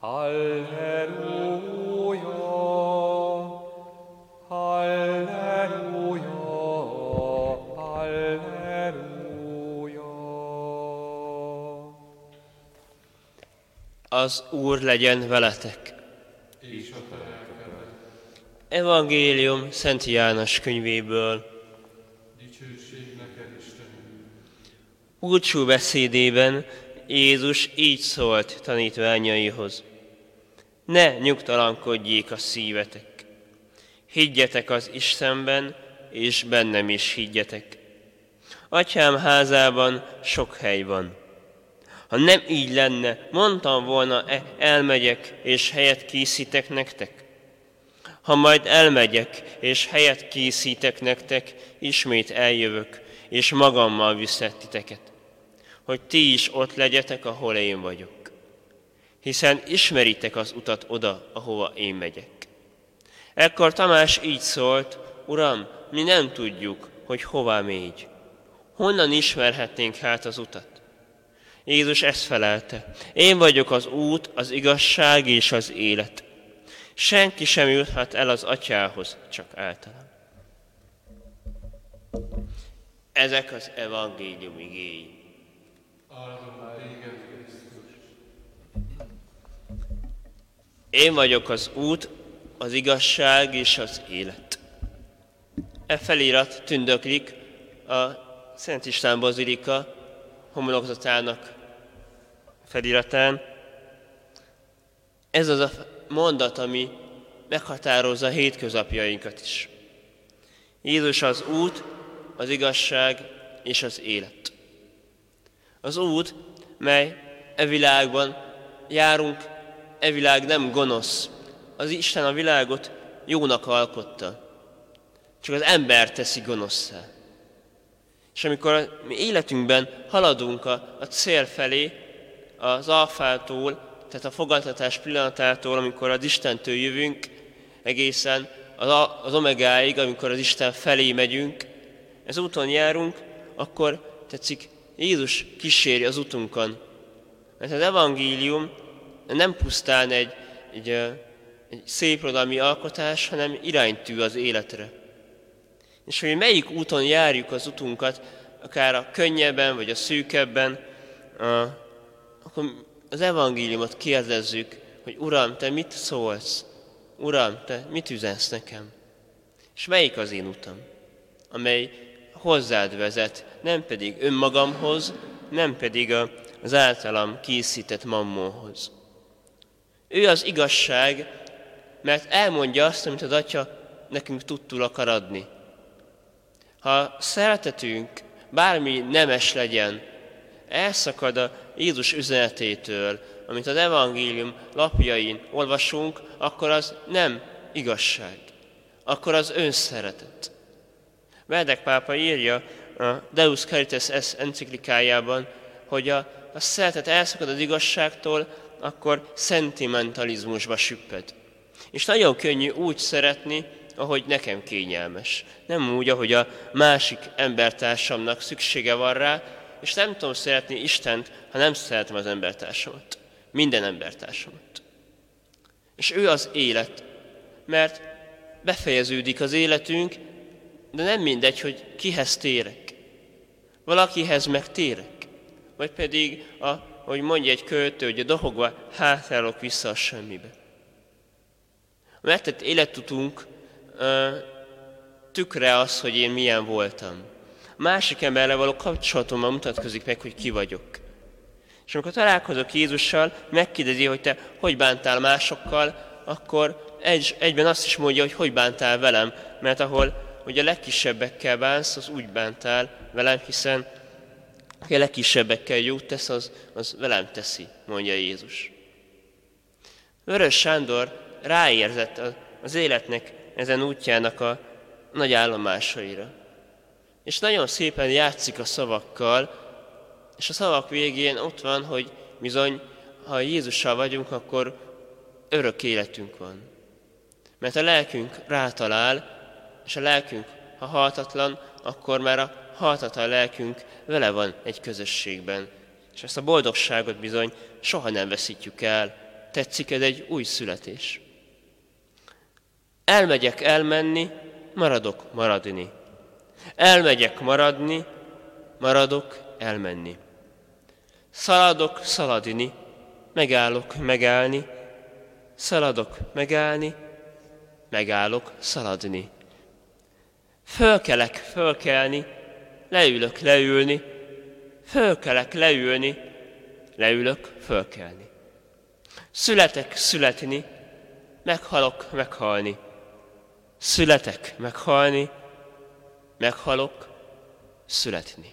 Halleluja, halleluja, halleluja. Az Úr legyen veletek. Evangélium Szent János könyvéből. Búcsú beszédében Jézus így szólt tanítványaihoz. Ne nyugtalankodjék a szívetek. Higgyetek az Istenben, és bennem is higgyetek. Atyám házában sok hely van. Ha nem így lenne, mondtam volna, e, elmegyek, és helyet készítek nektek. Ha majd elmegyek, és helyet készítek nektek, ismét eljövök, és magammal viszek titeket, hogy ti is ott legyetek, ahol én vagyok. Hiszen ismeritek az utat oda, ahova én megyek. Ekkor Tamás így szólt, Uram, mi nem tudjuk, hogy hová mégy. Honnan ismerhetnénk hát az utat? Jézus ezt felelte, én vagyok az út, az igazság és az élet. Senki sem juthat el az atyához, csak általán. Ezek az evangélium igéi. Én vagyok az út, az igazság és az élet. E felirat tündöklik a Szent István Bazilika homlokzatának feliratán. Ez az a mondat, ami meghatározza a hétköznapjainkat is. Jézus az út, az igazság és az élet. Az út, mely e világban járunk, e világ nem gonosz. Az Isten a világot jónak alkotta. Csak az ember teszi gonoszszá. És amikor mi életünkben haladunk a, a cél felé, az alfától, tehát a fogadtatás pillanatától, amikor az Istentől jövünk, egészen az, az omegáig, amikor az Isten felé megyünk, ez úton járunk, akkor tetszik, Jézus kíséri az utunkon. Mert az evangélium nem pusztán egy, egy, egy szép rodalmi alkotás, hanem iránytű az életre. És hogy melyik úton járjuk az utunkat, akár a könnyebben, vagy a szűkebben, a, akkor az evangéliumot kérdezzük, hogy Uram, Te mit szólsz? Uram, Te mit üzensz nekem? És melyik az én utam, amely hozzád vezet, nem pedig önmagamhoz, nem pedig az általam készített mammóhoz. Ő az igazság, mert elmondja azt, amit az Atya nekünk tudtul akar adni. Ha szeretetünk bármi nemes legyen, elszakad a Jézus üzenetétől, amit az evangélium lapjain olvasunk, akkor az nem igazság. Akkor az önszeretet. Verdek pápa írja a Deus Caritas S enciklikájában, hogy a, a szeretet elszakad az igazságtól, akkor szentimentalizmusba süpped. És nagyon könnyű úgy szeretni, ahogy nekem kényelmes. Nem úgy, ahogy a másik embertársamnak szüksége van rá, és nem tudom szeretni Istent, ha nem szeretem az embertársamat. Minden embertársamat. És ő az élet, mert befejeződik az életünk, de nem mindegy, hogy kihez térek. Valakihez meg térek. Vagy pedig, a, hogy mondja egy költő, hogy a dohogva hátrálok vissza a semmibe. A megtett életutunk tükre az, hogy én milyen voltam. A másik emberrel való kapcsolatommal mutatkozik meg, hogy ki vagyok. És amikor találkozok Jézussal, megkérdezi, hogy te hogy bántál másokkal, akkor egy, egyben azt is mondja, hogy hogy bántál velem, mert ahol hogy a legkisebbekkel bánsz, az úgy bántál velem, hiszen aki a legkisebbekkel jót tesz, az, az velem teszi, mondja Jézus. Vörös Sándor ráérzett az életnek ezen útjának a nagy állomásaira. És nagyon szépen játszik a szavakkal, és a szavak végén ott van, hogy bizony, ha Jézussal vagyunk, akkor örök életünk van. Mert a lelkünk rátalál, és a lelkünk, ha haltatlan, akkor már a haltatlan lelkünk vele van egy közösségben. És ezt a boldogságot bizony soha nem veszítjük el, tetszik, ez egy új születés. Elmegyek elmenni, maradok maradni. Elmegyek maradni, maradok elmenni. Szaladok szaladni, megállok megállni, szaladok megállni, megállok szaladni. Fölkelek fölkelni, leülök leülni, fölkelek leülni, leülök fölkelni. Születek születni, meghalok meghalni. Születek meghalni, meghalok születni.